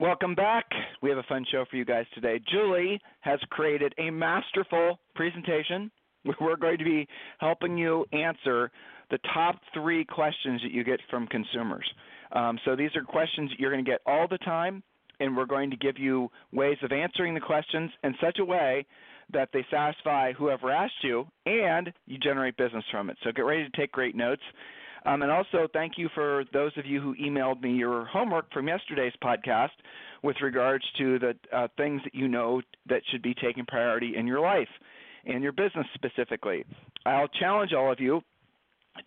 Welcome back. We have a fun show for you guys today. Julie has created a masterful presentation. We're going to be helping you answer the top three questions that you get from consumers. Um, so these are questions that you're going to get all the time, and we're going to give you ways of answering the questions in such a way that they satisfy whoever asked you and you generate business from it. So get ready to take great notes. Um, and also, thank you for those of you who emailed me your homework from yesterday's podcast with regards to the uh, things that you know that should be taking priority in your life and your business specifically. I'll challenge all of you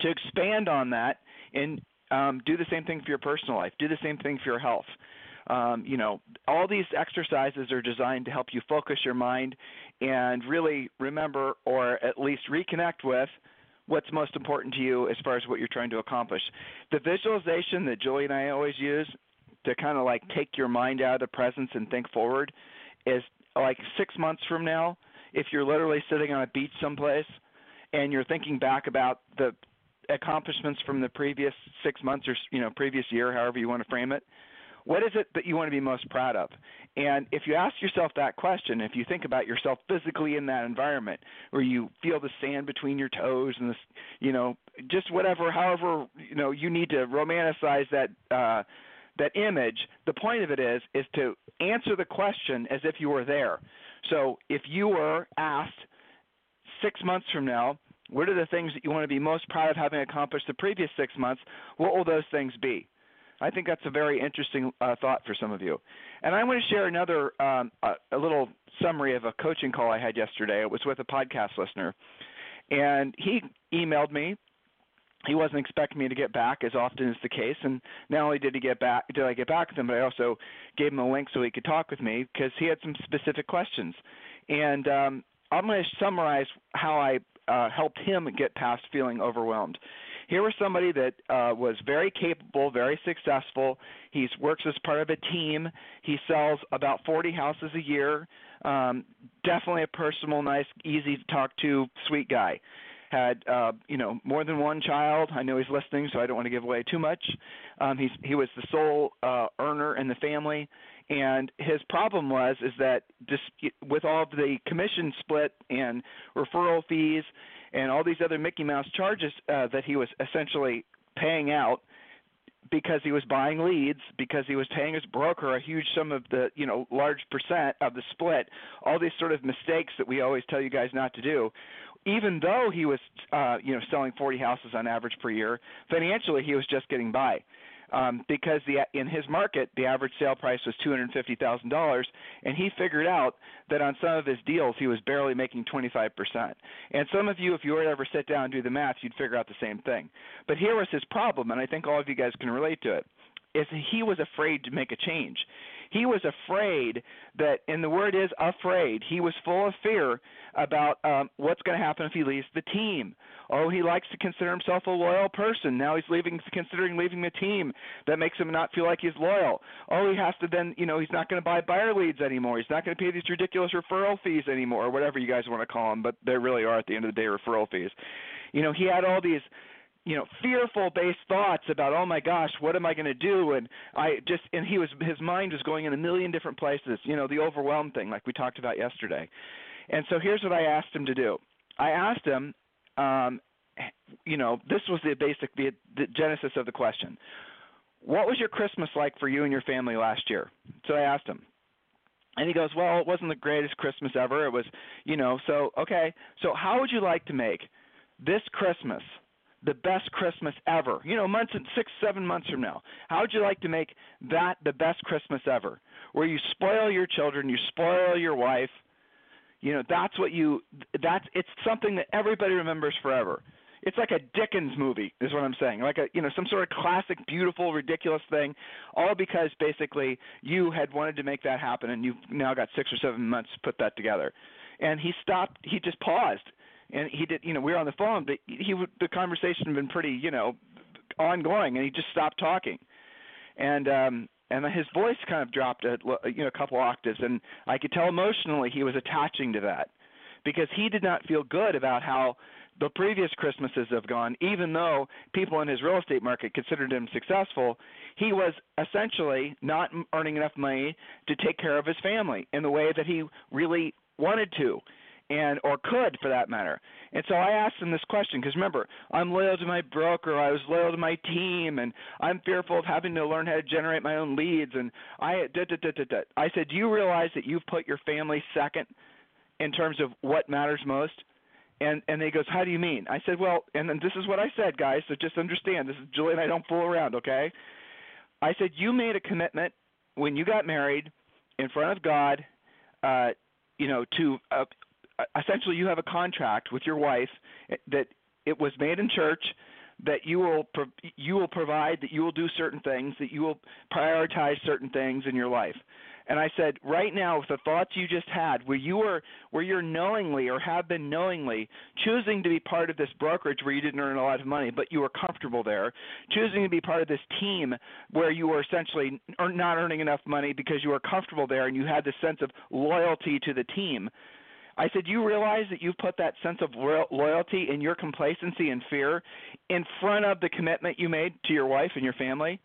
to expand on that and um, do the same thing for your personal life. Do the same thing for your health. Um, you know, all these exercises are designed to help you focus your mind and really remember or at least reconnect with what's most important to you as far as what you're trying to accomplish. The visualization that Julie and I always use to kind of like take your mind out of the presence and think forward is like six months from now, if you're literally sitting on a beach someplace and you're thinking back about the accomplishments from the previous six months or you know previous year, however you want to frame it, what is it that you want to be most proud of? And if you ask yourself that question, if you think about yourself physically in that environment where you feel the sand between your toes and this, you know, just whatever, however, you know, you need to romanticize that uh, that image. The point of it is is to answer the question as if you were there. So if you were asked six months from now, what are the things that you want to be most proud of having accomplished the previous six months? What will those things be? I think that's a very interesting uh, thought for some of you. And I want to share another um, a, a little summary of a coaching call I had yesterday. It was with a podcast listener, and he emailed me. He wasn't expecting me to get back, as often is the case. And not only did he get back, did I get back with him, but I also gave him a link so he could talk with me because he had some specific questions. And um, I'm going to summarize how I uh, helped him get past feeling overwhelmed. Here was somebody that uh, was very capable, very successful. He works as part of a team. He sells about 40 houses a year. Um, definitely a personal, nice, easy to talk to, sweet guy. Had uh, you know more than one child. I know he's listening, so I don't want to give away too much. Um, he's he was the sole uh, earner in the family, and his problem was is that just with all of the commission split and referral fees and all these other Mickey Mouse charges uh, that he was essentially paying out because he was buying leads, because he was paying his broker a huge sum of the, you know, large percent of the split, all these sort of mistakes that we always tell you guys not to do. Even though he was, uh, you know, selling 40 houses on average per year, financially he was just getting by um, because the in his market the average sale price was two hundred fifty thousand dollars, and he figured out that on some of his deals he was barely making twenty five percent. And some of you, if you were to ever sit down and do the math, you'd figure out the same thing. But here was his problem, and I think all of you guys can relate to it. Is he was afraid to make a change. He was afraid that, and the word is afraid. He was full of fear about um, what's going to happen if he leaves the team. Oh, he likes to consider himself a loyal person. Now he's leaving, considering leaving the team. That makes him not feel like he's loyal. Oh, he has to then, you know, he's not going to buy buyer leads anymore. He's not going to pay these ridiculous referral fees anymore, or whatever you guys want to call them. But they really are at the end of the day referral fees. You know, he had all these you know fearful based thoughts about oh my gosh what am i going to do? And i just and he was his mind was going in a million different places you know the overwhelmed thing like we talked about yesterday. And so here's what i asked him to do. I asked him um you know this was the basic the, the genesis of the question. What was your christmas like for you and your family last year? So i asked him. And he goes well it wasn't the greatest christmas ever. It was you know so okay. So how would you like to make this christmas the best Christmas ever. You know, months and six, seven months from now. How would you like to make that the best Christmas ever? Where you spoil your children, you spoil your wife. You know, that's what you that's it's something that everybody remembers forever. it's like a Dickens movie, is what I'm saying. Like a you know some sort of classic, beautiful, ridiculous thing, all because basically you had wanted to make that happen, and you've now got six or seven months to put that together. And he stopped. He just paused, and he did. You know, we were on the phone, but he the conversation had been pretty you know ongoing, and he just stopped talking, and um and his voice kind of dropped a you know a couple octaves, and I could tell emotionally he was attaching to that because he did not feel good about how the previous Christmases have gone, even though people in his real estate market considered him successful, he was essentially not earning enough money to take care of his family in the way that he really wanted to and or could for that matter. And so I asked him this question because remember, I'm loyal to my broker, I was loyal to my team, and I'm fearful of having to learn how to generate my own leads. And I. I said, do you realize that you've put your family second in terms of what matters most? And and he goes, how do you mean? I said, well, and then this is what I said, guys. So just understand, this is Julie and I don't fool around, okay? I said you made a commitment when you got married in front of God, uh, you know, to uh, essentially you have a contract with your wife eh, that it was made in church that you will you will provide that you will do certain things that you will prioritize certain things in your life and I said, right now, with the thoughts you just had, where you were, where you're knowingly or have been knowingly choosing to be part of this brokerage where you didn't earn a lot of money, but you were comfortable there, choosing to be part of this team where you were essentially not earning enough money because you were comfortable there and you had this sense of loyalty to the team. I said, you realize that you've put that sense of loyalty and your complacency and fear in front of the commitment you made to your wife and your family?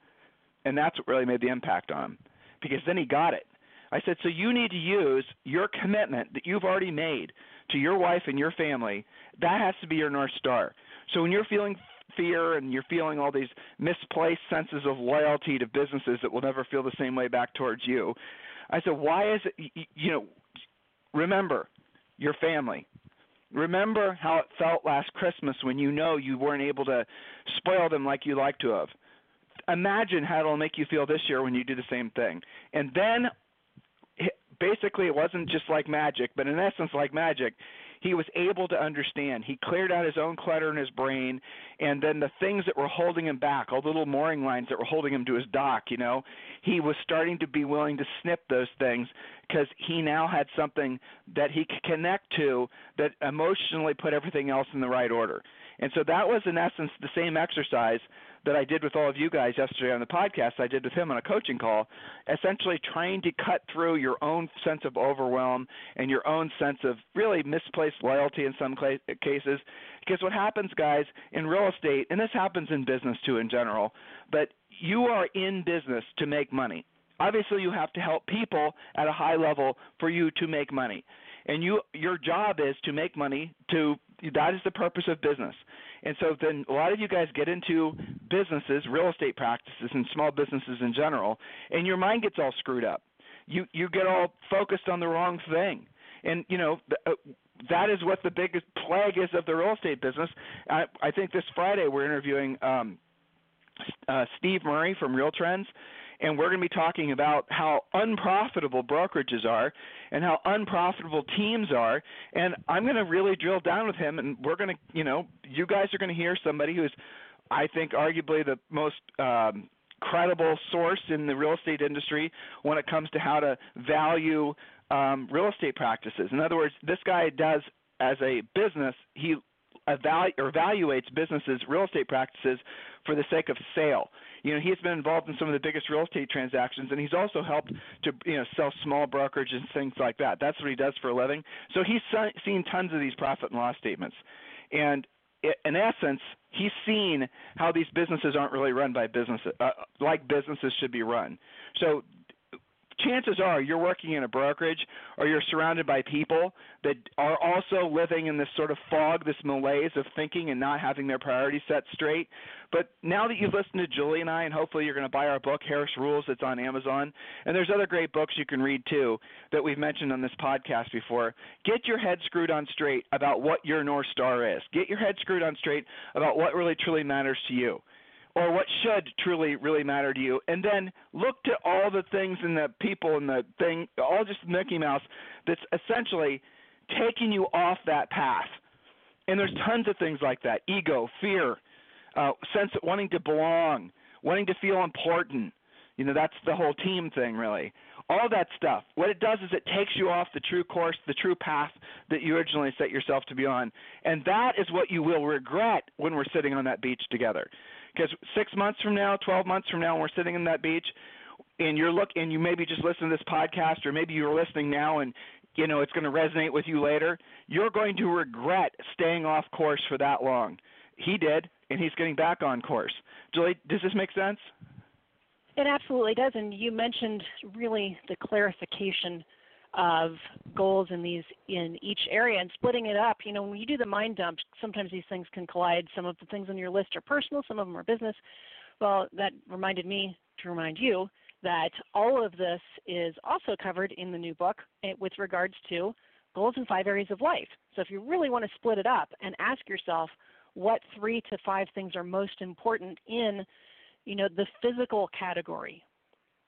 And that's what really made the impact on him because then he got it. I said, so you need to use your commitment that you've already made to your wife and your family. That has to be your North Star. So when you're feeling fear and you're feeling all these misplaced senses of loyalty to businesses that will never feel the same way back towards you, I said, why is it, you know, remember your family. Remember how it felt last Christmas when you know you weren't able to spoil them like you like to have imagine how it'll make you feel this year when you do the same thing. And then basically it wasn't just like magic, but in essence like magic, he was able to understand. He cleared out his own clutter in his brain, and then the things that were holding him back, all the little mooring lines that were holding him to his dock, you know, he was starting to be willing to snip those things because he now had something that he could connect to that emotionally put everything else in the right order. And so that was in essence the same exercise that I did with all of you guys yesterday on the podcast. I did with him on a coaching call, essentially trying to cut through your own sense of overwhelm and your own sense of really misplaced loyalty in some cases. Because what happens, guys, in real estate, and this happens in business too in general, but you are in business to make money. Obviously, you have to help people at a high level for you to make money. And you your job is to make money to that is the purpose of business. And so then a lot of you guys get into businesses, real estate practices, and small businesses in general, and your mind gets all screwed up. You you get all focused on the wrong thing, and you know. Uh, that is what the biggest plague is of the real estate business. I, I think this Friday we're interviewing um, uh, Steve Murray from Real Trends, and we're going to be talking about how unprofitable brokerages are and how unprofitable teams are. And I'm going to really drill down with him, and we're going to, you know, you guys are going to hear somebody who's, I think, arguably the most. Um, credible source in the real estate industry when it comes to how to value um, real estate practices. In other words, this guy does as a business, he evalu- or evaluates businesses' real estate practices for the sake of sale you know, he's been involved in some of the biggest real estate transactions, and he's also helped to you know sell small brokerage and things like that. That's what he does for a living. So he's seen tons of these profit and loss statements, and in essence, he's seen how these businesses aren't really run by businesses uh, like businesses should be run. So chances are you're working in a brokerage or you're surrounded by people that are also living in this sort of fog, this malaise of thinking and not having their priorities set straight. But now that you've listened to Julie and I, and hopefully you're going to buy our book, Harris Rules, it's on Amazon, and there's other great books you can read too that we've mentioned on this podcast before. Get your head screwed on straight about what your North Star is. Get your head screwed on straight about what really truly matters to you or what should truly really matter to you and then look to all the things and the people and the thing all just mickey mouse that's essentially taking you off that path And there's tons of things like that ego, fear, uh, sense of wanting to belong, wanting to feel important. You know, that's the whole team thing, really. All that stuff. What it does is it takes you off the true course, the true path that you originally set yourself to be on. And that is what you will regret when we're sitting on that beach together. Because six months from now, 12 months from now, when we're sitting in that beach, and you're look and you maybe just listen to this podcast or maybe you're listening now and you know it's going to resonate with you later you're going to regret staying off course for that long. He did and he's getting back on course. Julie does this make sense? It absolutely does and you mentioned really the clarification of goals in these in each area and splitting it up you know when you do the mind dump sometimes these things can collide some of the things on your list are personal some of them are business well that reminded me to remind you that all of this is also covered in the new book eh, with regards to goals in five areas of life. So if you really want to split it up and ask yourself what three to five things are most important in, you know, the physical category.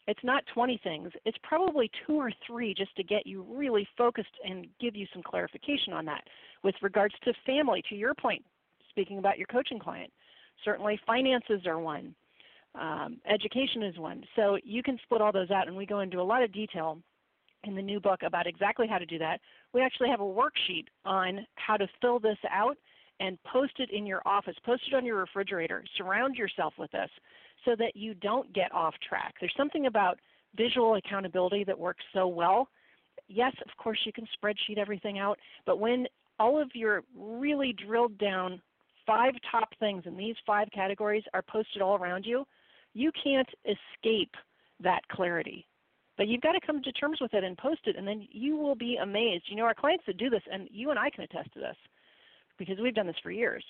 It's not 20 things. It's probably two or three just to get you really focused and give you some clarification on that. With regards to family, to your point, speaking about your coaching client, certainly finances are one um, education is one. So you can split all those out, and we go into a lot of detail in the new book about exactly how to do that. We actually have a worksheet on how to fill this out and post it in your office, post it on your refrigerator, surround yourself with this so that you don't get off track. There's something about visual accountability that works so well. Yes, of course, you can spreadsheet everything out, but when all of your really drilled down five top things in these five categories are posted all around you, you can't escape that clarity. But you've got to come to terms with it and post it, and then you will be amazed. You know, our clients that do this, and you and I can attest to this because we've done this for years.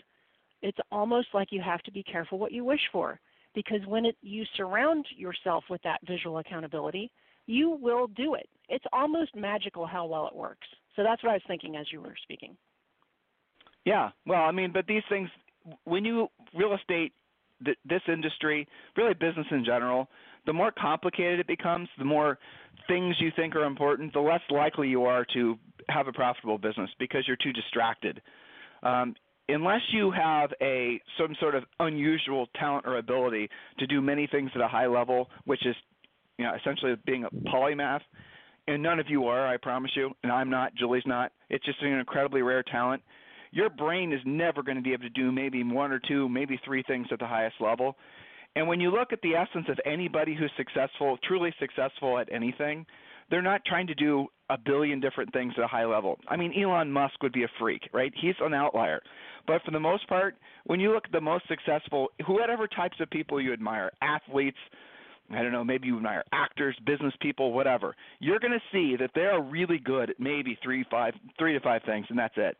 It's almost like you have to be careful what you wish for because when it, you surround yourself with that visual accountability, you will do it. It's almost magical how well it works. So that's what I was thinking as you were speaking. Yeah, well, I mean, but these things, when you real estate th- this industry, really business in general, the more complicated it becomes, the more things you think are important, the less likely you are to have a profitable business because you're too distracted. Um, unless you have a some sort of unusual talent or ability to do many things at a high level, which is you know essentially being a polymath, and none of you are, I promise you, and I'm not, Julie's not. It's just an incredibly rare talent your brain is never going to be able to do maybe one or two, maybe three things at the highest level. And when you look at the essence of anybody who's successful, truly successful at anything, they're not trying to do a billion different things at a high level. I mean, Elon Musk would be a freak, right? He's an outlier. But for the most part, when you look at the most successful, whatever types of people you admire, athletes, I don't know, maybe you admire actors, business people, whatever, you're going to see that they are really good at maybe three, five, three to five things, and that's it.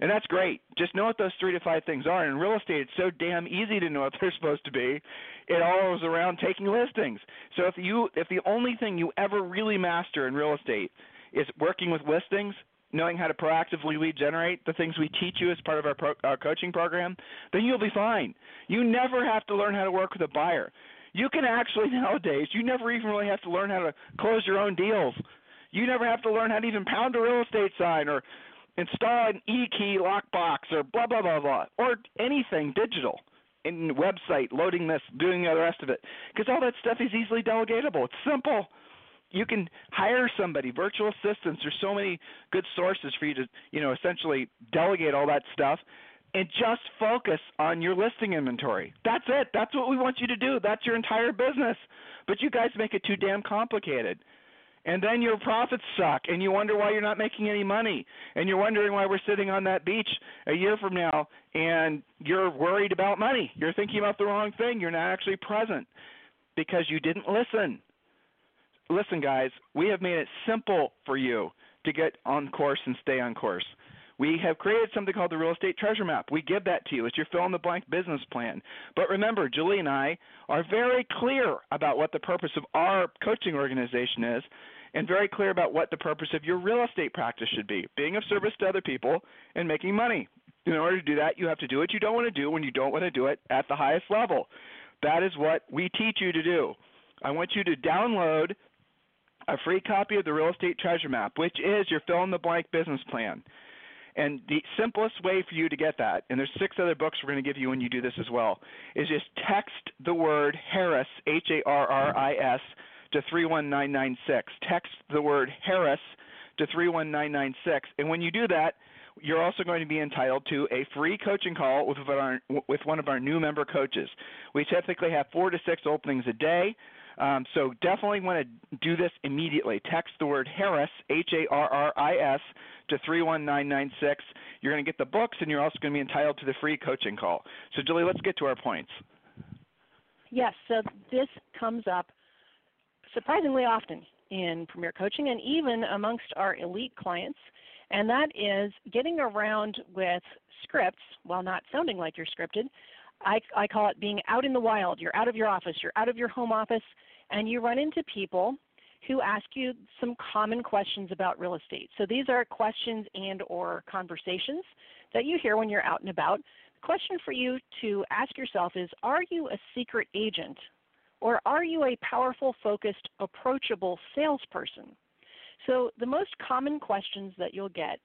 And that's great. Just know what those three to five things are. And in real estate, it's so damn easy to know what they're supposed to be. It all is around taking listings. So if you if the only thing you ever really master in real estate is working with listings, knowing how to proactively lead generate, the things we teach you as part of our, pro, our coaching program, then you'll be fine. You never have to learn how to work with a buyer. You can actually nowadays, you never even really have to learn how to close your own deals. You never have to learn how to even pound a real estate sign or install an e-key lockbox or blah blah blah blah or anything digital in website loading this doing the rest of it because all that stuff is easily delegatable it's simple you can hire somebody virtual assistants there's so many good sources for you to you know essentially delegate all that stuff and just focus on your listing inventory. That's it. That's what we want you to do. That's your entire business. But you guys make it too damn complicated. And then your profits suck and you wonder why you're not making any money and you're wondering why we're sitting on that beach a year from now and you're worried about money. You're thinking about the wrong thing. You're not actually present because you didn't listen listen guys we have made it simple for you to get on course and stay on course we have created something called the Real Estate Treasure Map. We give that to you. It's your fill in the blank business plan. But remember, Julie and I are very clear about what the purpose of our coaching organization is and very clear about what the purpose of your real estate practice should be being of service to other people and making money. In order to do that, you have to do what you don't want to do when you don't want to do it at the highest level. That is what we teach you to do. I want you to download a free copy of the Real Estate Treasure Map, which is your fill in the blank business plan. And the simplest way for you to get that, and there's six other books we're going to give you when you do this as well, is just text the word Harris, H A R R I S, to 31996. Text the word Harris to 31996. And when you do that, you're also going to be entitled to a free coaching call with, our, with one of our new member coaches. We typically have four to six openings a day. Um, so definitely want to do this immediately. Text the word Harris, H A R R I S, to 31996. You're going to get the books, and you're also going to be entitled to the free coaching call. So, Julie, let's get to our points. Yes, so this comes up surprisingly often in Premier Coaching and even amongst our elite clients, and that is getting around with scripts while not sounding like you're scripted I, I call it being out in the wild. You're out of your office, you're out of your home office, and you run into people who ask you some common questions about real estate. So these are questions and or conversations that you hear when you're out and about. The question for you to ask yourself is are you a secret agent or are you a powerful, focused, approachable salesperson? So the most common questions that you'll get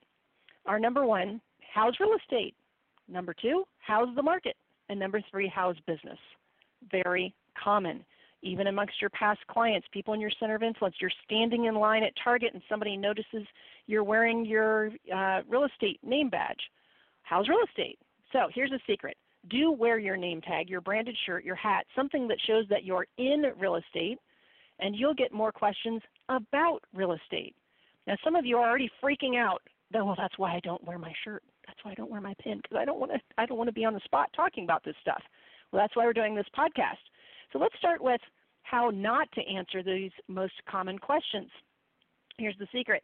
are number 1, how's real estate? Number 2, how's the market? And number three, how's business? Very common. Even amongst your past clients, people in your center of influence, you're standing in line at Target and somebody notices you're wearing your uh, real estate name badge. How's real estate? So here's a secret do wear your name tag, your branded shirt, your hat, something that shows that you're in real estate, and you'll get more questions about real estate. Now, some of you are already freaking out. Oh, well, that's why I don't wear my shirt. Why I don't wear my pin because I don't want to. I don't want to be on the spot talking about this stuff. Well, that's why we're doing this podcast. So let's start with how not to answer these most common questions. Here's the secret: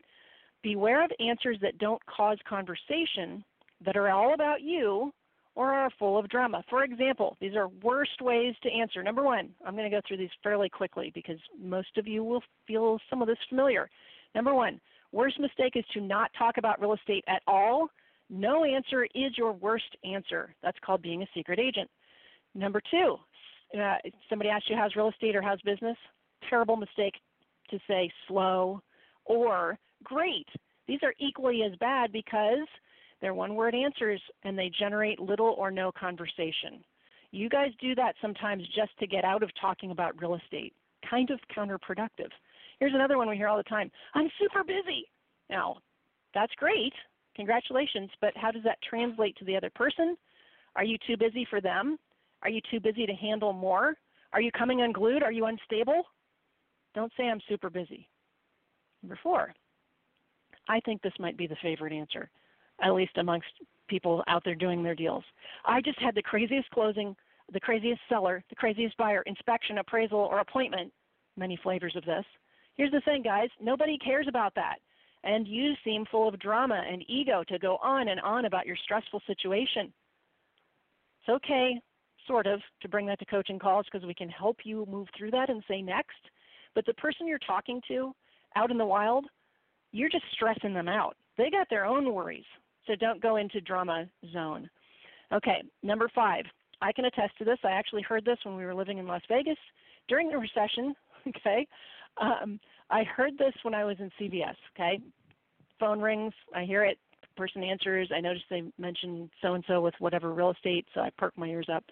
beware of answers that don't cause conversation, that are all about you, or are full of drama. For example, these are worst ways to answer. Number one, I'm going to go through these fairly quickly because most of you will feel some of this familiar. Number one, worst mistake is to not talk about real estate at all no answer is your worst answer. That's called being a secret agent. Number two, uh, somebody asks you how's real estate or how's business. Terrible mistake to say slow or great. These are equally as bad because they're one word answers and they generate little or no conversation. You guys do that sometimes just to get out of talking about real estate. Kind of counterproductive. Here's another one we hear all the time I'm super busy. Now, that's great. Congratulations, but how does that translate to the other person? Are you too busy for them? Are you too busy to handle more? Are you coming unglued? Are you unstable? Don't say I'm super busy. Number four, I think this might be the favorite answer, at least amongst people out there doing their deals. I just had the craziest closing, the craziest seller, the craziest buyer, inspection, appraisal, or appointment. Many flavors of this. Here's the thing, guys nobody cares about that and you seem full of drama and ego to go on and on about your stressful situation. It's okay, sort of, to bring that to coaching calls because we can help you move through that and say next. But the person you're talking to out in the wild, you're just stressing them out. They got their own worries, so don't go into drama zone. Okay, number five. I can attest to this. I actually heard this when we were living in Las Vegas during the recession. Okay, um, I heard this when I was in CVS. Okay, phone rings, I hear it. Person answers. I notice they mentioned so and so with whatever real estate, so I perk my ears up.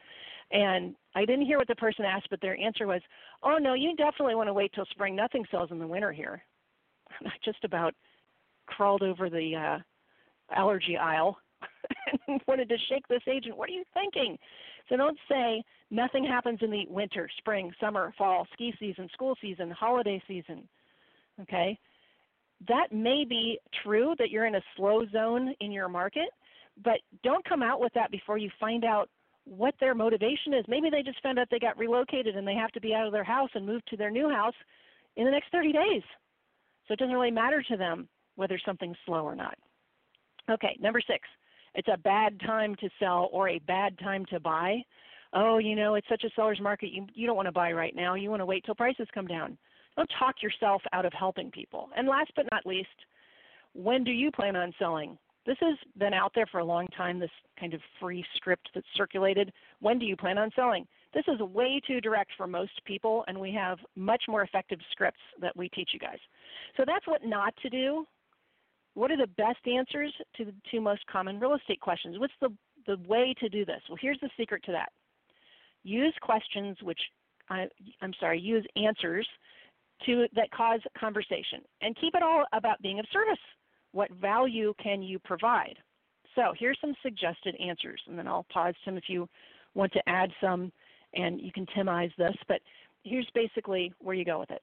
And I didn't hear what the person asked, but their answer was, "Oh no, you definitely want to wait till spring. Nothing sells in the winter here." And I just about crawled over the uh, allergy aisle and wanted to shake this agent. What are you thinking? So don't say nothing happens in the winter, spring, summer, fall, ski season, school season, holiday season. Okay? That may be true that you're in a slow zone in your market, but don't come out with that before you find out what their motivation is. Maybe they just found out they got relocated and they have to be out of their house and move to their new house in the next 30 days. So it doesn't really matter to them whether something's slow or not. Okay, number six, it's a bad time to sell or a bad time to buy. Oh, you know, it's such a seller's market. You, you don't want to buy right now. You want to wait till prices come down. Don't talk yourself out of helping people. And last but not least, when do you plan on selling? This has been out there for a long time, this kind of free script that's circulated. When do you plan on selling? This is way too direct for most people, and we have much more effective scripts that we teach you guys. So that's what not to do. What are the best answers to the two most common real estate questions? What's the, the way to do this? Well, here's the secret to that. Use questions which, I, I'm sorry, use answers to, that cause conversation and keep it all about being of service. What value can you provide? So here's some suggested answers, and then I'll pause Tim if you want to add some, and you can Timize this, but here's basically where you go with it.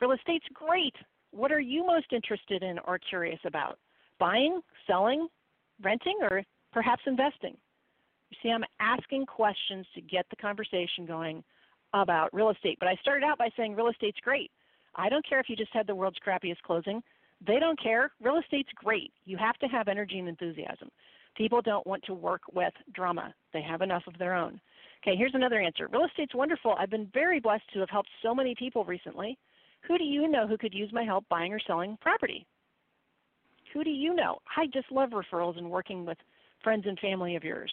Real estate's great. What are you most interested in or curious about? Buying, selling, renting, or perhaps investing? You see, I'm asking questions to get the conversation going about real estate. But I started out by saying real estate's great. I don't care if you just had the world's crappiest closing. They don't care. Real estate's great. You have to have energy and enthusiasm. People don't want to work with drama. They have enough of their own. Okay, here's another answer. Real estate's wonderful. I've been very blessed to have helped so many people recently. Who do you know who could use my help buying or selling property? Who do you know? I just love referrals and working with friends and family of yours.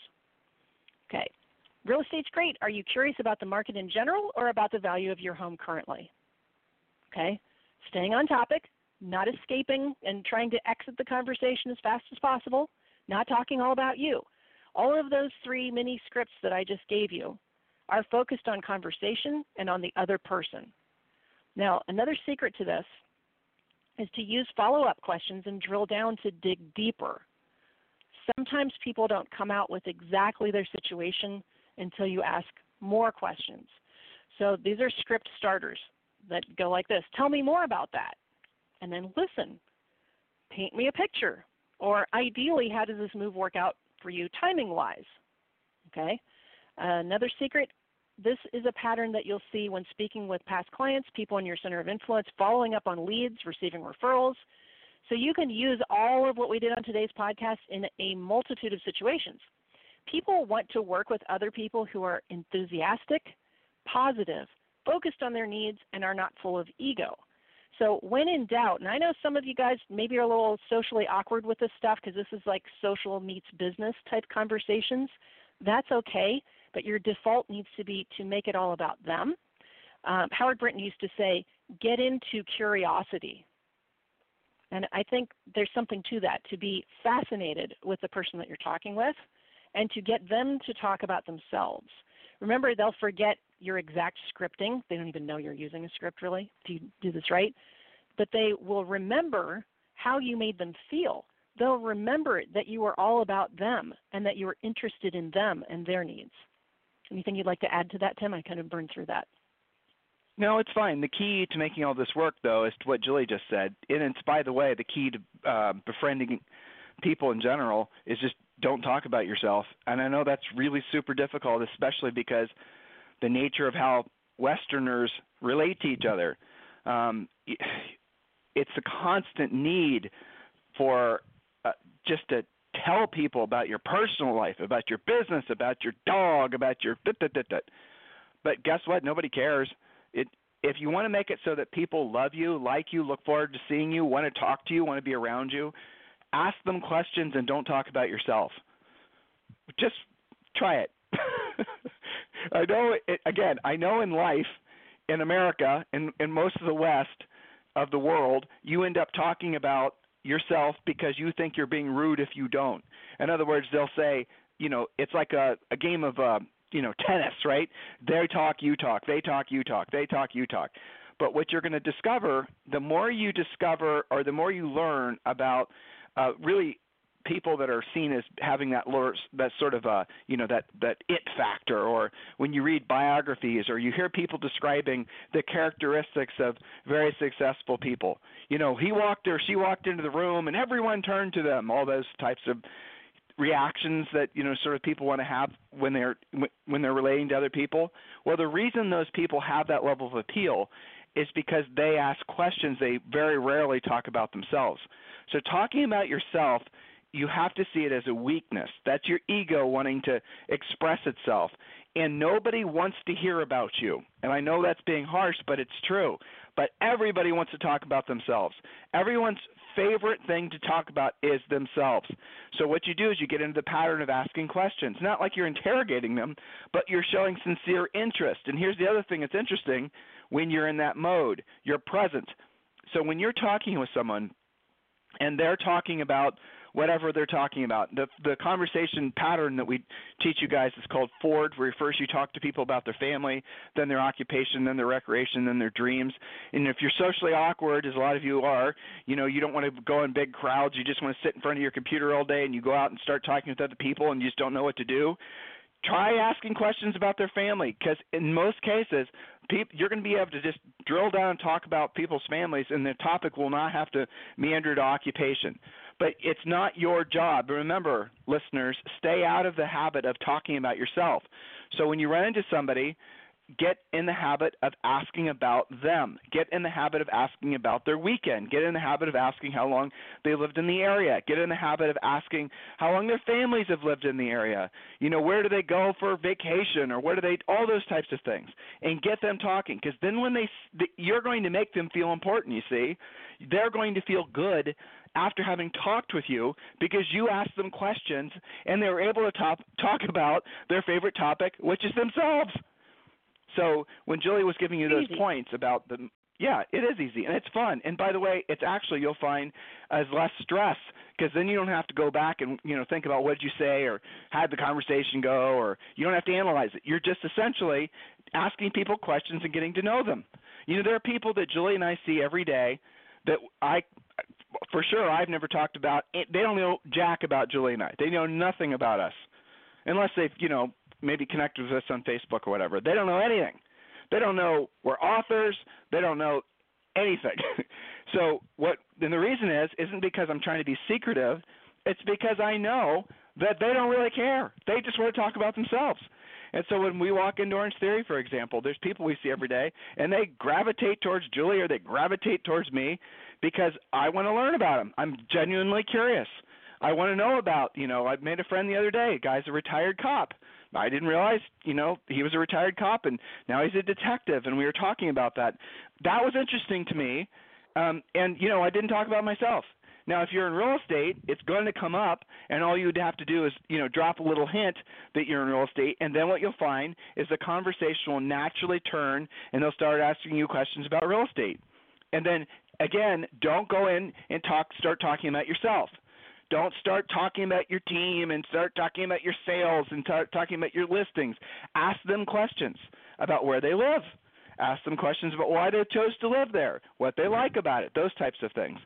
Okay. Real estate's great. Are you curious about the market in general or about the value of your home currently? Okay. Staying on topic, not escaping and trying to exit the conversation as fast as possible, not talking all about you. All of those three mini scripts that I just gave you are focused on conversation and on the other person. Now, another secret to this is to use follow up questions and drill down to dig deeper. Sometimes people don't come out with exactly their situation until you ask more questions. So these are script starters that go like this Tell me more about that and then listen. Paint me a picture. Or ideally, how does this move work out for you timing wise? Okay. Another secret this is a pattern that you'll see when speaking with past clients, people in your center of influence, following up on leads, receiving referrals. So you can use all of what we did on today's podcast in a multitude of situations. People want to work with other people who are enthusiastic, positive, focused on their needs, and are not full of ego. So when in doubt, and I know some of you guys maybe are a little socially awkward with this stuff because this is like social meets business type conversations. That's okay, but your default needs to be to make it all about them. Um, Howard Brinton used to say, get into curiosity. And I think there's something to that, to be fascinated with the person that you're talking with and to get them to talk about themselves. Remember, they'll forget your exact scripting. They don't even know you're using a script really if you do this right. But they will remember how you made them feel. They'll remember that you were all about them and that you were interested in them and their needs. Anything you'd like to add to that, Tim? I kind of burned through that. No, it's fine. The key to making all this work, though, is what Julie just said. And it's, by the way, the key to uh, befriending people in general is just don't talk about yourself. And I know that's really super difficult, especially because the nature of how Westerners relate to each other. Um, it's a constant need for uh, just to tell people about your personal life, about your business, about your dog, about your. But guess what? Nobody cares. It if you want to make it so that people love you, like you, look forward to seeing you, want to talk to you, want to be around you, ask them questions and don't talk about yourself. Just try it. I know it, again, I know in life in America and in, in most of the west of the world, you end up talking about yourself because you think you're being rude if you don't. In other words, they'll say, you know, it's like a a game of uh, you know, tennis, right? They talk, you talk. They talk, you talk. They talk, you talk. But what you're going to discover, the more you discover or the more you learn about uh, really people that are seen as having that lure, that sort of uh you know that that it factor or when you read biographies or you hear people describing the characteristics of very successful people. You know he walked or she walked into the room and everyone turned to them all those types of reactions that you know sort of people want to have when they're when they're relating to other people. Well the reason those people have that level of appeal is because they ask questions they very rarely talk about themselves. So talking about yourself you have to see it as a weakness. That's your ego wanting to express itself. And nobody wants to hear about you. And i know that's being harsh but it's true. But everybody wants to talk about themselves. Everyone's favorite thing to talk about is themselves. So what you do is you get into the pattern of asking questions. Not like you're interrogating them, but you're showing sincere interest. And here's the other thing that's interesting when you're in that mode. You're present. So when you're talking with someone, and they're talking about whatever they're talking about. The the conversation pattern that we teach you guys is called Ford, where first you talk to people about their family, then their occupation, then their recreation, then their dreams. And if you're socially awkward, as a lot of you are, you know, you don't want to go in big crowds. You just want to sit in front of your computer all day and you go out and start talking with other people and you just don't know what to do try asking questions about their family because in most cases people, you're going to be able to just drill down and talk about people's families and the topic will not have to meander to occupation. But it's not your job. Remember listeners stay out of the habit of talking about yourself. So when you run into somebody get in the habit of asking about them. Get in the habit of asking about their weekend. Get in the habit of asking how long they lived in the area. Get in the habit of asking how long their families have lived in the area. You know, where do they go for vacation or where do they all those types of things. And get them talking because then when they you're going to make them feel important, you see. They're going to feel good after having talked with you because you asked them questions and they were able to talk talk about their favorite topic, which is themselves. So when Julie was giving you those easy. points about the yeah, it is easy and it's fun. And by the way, it's actually you'll find as less stress because then you don't have to go back and you know think about what did you say or how did the conversation go or you don't have to analyze it. You're just essentially asking people questions and getting to know them. You know, there are people that Julie and I see every day that I for sure I've never talked about. Eh, they don't know jack about Julie and I. They know nothing about us unless they've you know maybe connect with us on Facebook or whatever. They don't know anything. They don't know we're authors. They don't know anything. so what? And the reason is isn't because I'm trying to be secretive. It's because I know that they don't really care. They just want to talk about themselves. And so when we walk into Orangetheory, for example, there's people we see every day, and they gravitate towards Julie or they gravitate towards me because I want to learn about them. I'm genuinely curious. I want to know about, you know, I made a friend the other day. guy's a retired cop. I didn't realize, you know, he was a retired cop and now he's a detective, and we were talking about that. That was interesting to me, um, and you know, I didn't talk about myself. Now, if you're in real estate, it's going to come up, and all you'd have to do is, you know, drop a little hint that you're in real estate, and then what you'll find is the conversation will naturally turn, and they'll start asking you questions about real estate. And then again, don't go in and talk, start talking about yourself. Don't start talking about your team and start talking about your sales and start talking about your listings. Ask them questions about where they live. Ask them questions about why they chose to live there, what they like about it, those types of things.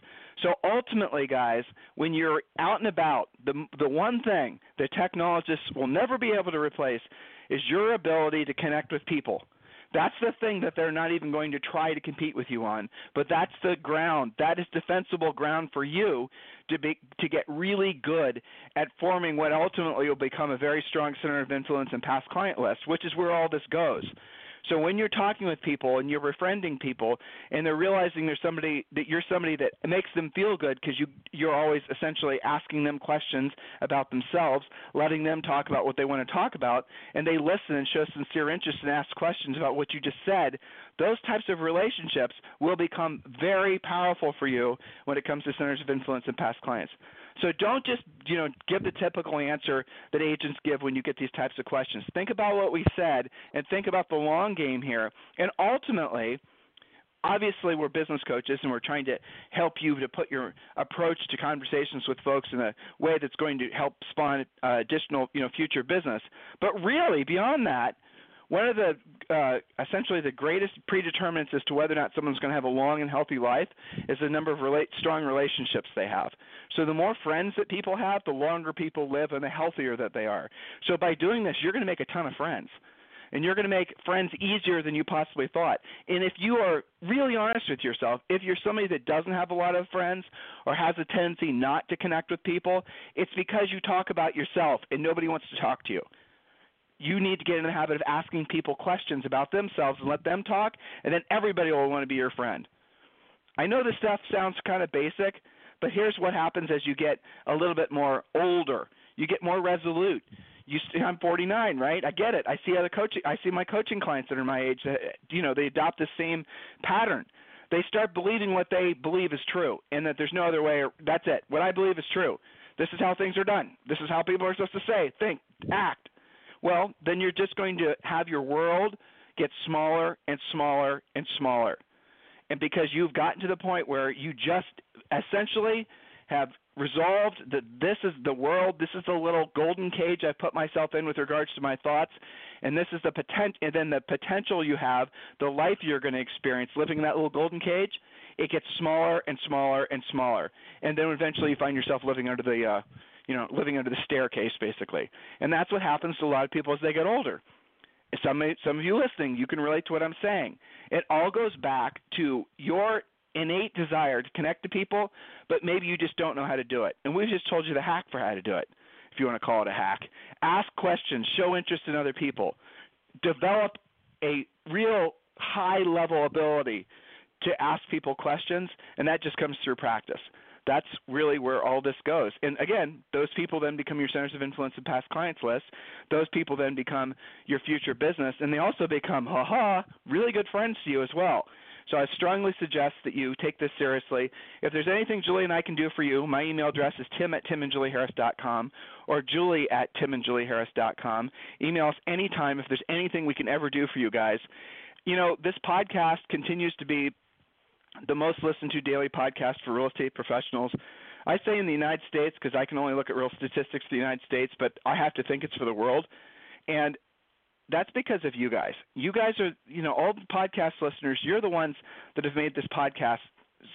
So ultimately, guys, when you're out and about, the the one thing that technologists will never be able to replace is your ability to connect with people. That's the thing that they're not even going to try to compete with you on. But that's the ground. That is defensible ground for you to be to get really good at forming what ultimately will become a very strong center of influence and past client list, which is where all this goes. So when you're talking with people and you're befriending people and they're realizing there's somebody that you're somebody that makes them feel good because you you're always essentially asking them questions about themselves, letting them talk about what they want to talk about, and they listen and show sincere interest and ask questions about what you just said, those types of relationships will become very powerful for you when it comes to centers of influence and past clients. So don't just, you know, give the typical answer that agents give when you get these types of questions. Think about what we said and think about the long game here. And ultimately, obviously we're business coaches and we're trying to help you to put your approach to conversations with folks in a way that's going to help spawn uh, additional, you know, future business. But really, beyond that, one of the uh, essentially the greatest predeterminants as to whether or not someone's going to have a long and healthy life is the number of relate, strong relationships they have. So the more friends that people have, the longer people live and the healthier that they are. So by doing this, you're going to make a ton of friends. And you're going to make friends easier than you possibly thought. And if you are really honest with yourself, if you're somebody that doesn't have a lot of friends or has a tendency not to connect with people, it's because you talk about yourself and nobody wants to talk to you you need to get in the habit of asking people questions about themselves and let them talk, and then everybody will want to be your friend. I know this stuff sounds kind of basic, but here's what happens as you get a little bit more older. You get more resolute. You, I'm 49, right? I get it. I see other coaching. I see my coaching clients that are my age. That, you know, they adopt the same pattern. They start believing what they believe is true, and that there's no other way. Or, that's it. What I believe is true. This is how things are done. This is how people are supposed to say, think, act well, then you're just going to have your world get smaller and smaller and smaller. And because you've gotten to the point where you just essentially have resolved that this is the world, this is the little golden cage I've put myself in with regards to my thoughts, and this is the potential, and then the potential you have, the life you're going to experience living in that little golden cage, it gets smaller and smaller and smaller, and then eventually you find yourself living under the, uh, you know, living under the staircase basically, and that's what happens to a lot of people as they get older. Some some of you listening, you can relate to what I'm saying. It all goes back to your innate desire to connect to people, but maybe you just don't know how to do it. And we've just told you the hack for how to do it, if you want to call it a hack. Ask questions, show interest in other people, develop a real high level ability to ask people questions, and that just comes through practice. That's really where all this goes. And again, those people then become your centers of influence and past clients list. Those people then become your future business, and they also become, ha ha, really good friends to you as well. So I strongly suggest that you take this seriously. If there's anything Julie and I can do for you, my email address is tim at timandjulieharris.com or julie at timandjulieharris.com. Email us anytime if there's anything we can ever do for you guys. You know, this podcast continues to be the most listened to daily podcast for real estate professionals. I say in the United States because I can only look at real statistics for the United States, but I have to think it's for the world. And that's because of you guys. You guys are, you know, all the podcast listeners, you're the ones that have made this podcast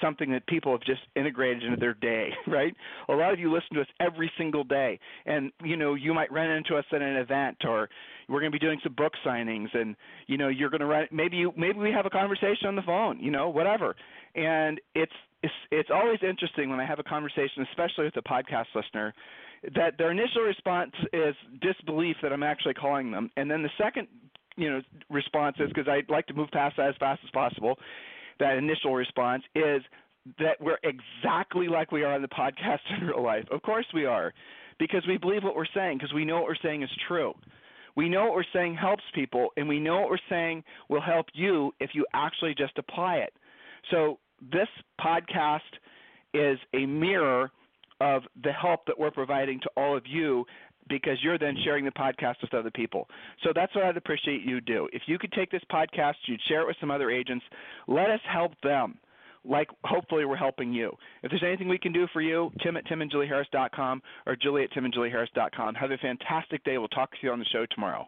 something that people have just integrated into their day, right? A lot of you listen to us every single day, and you know you might run into us at an event, or we're going to be doing some book signings, and you know you're going to run. Maybe you, maybe we have a conversation on the phone, you know, whatever. And it's it's it's always interesting when I have a conversation, especially with a podcast listener, that their initial response is disbelief that I'm actually calling them, and then the second, you know, response is because I'd like to move past that as fast as possible. That initial response is that we're exactly like we are on the podcast in real life. Of course we are, because we believe what we're saying, because we know what we're saying is true. We know what we're saying helps people, and we know what we're saying will help you if you actually just apply it. So this podcast is a mirror of the help that we're providing to all of you because you're then sharing the podcast with other people. So that's what I'd appreciate you do. If you could take this podcast, you'd share it with some other agents, let us help them. Like hopefully we're helping you. If there's anything we can do for you, Tim at timandjulieharris.com or Julie at timandjulieharris.com. Have a fantastic day. We'll talk to you on the show tomorrow.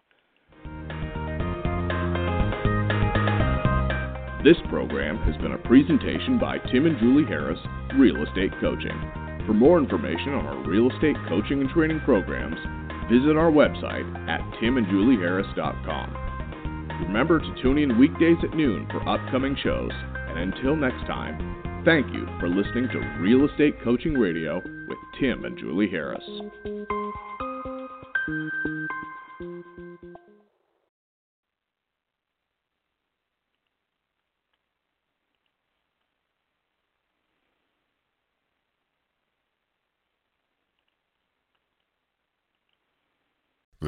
This program has been a presentation by Tim and Julie Harris, Real Estate Coaching. For more information on our real estate coaching and training programs, visit our website at timandjulieharris.com. Remember to tune in weekdays at noon for upcoming shows, and until next time, thank you for listening to Real Estate Coaching Radio with Tim and Julie Harris.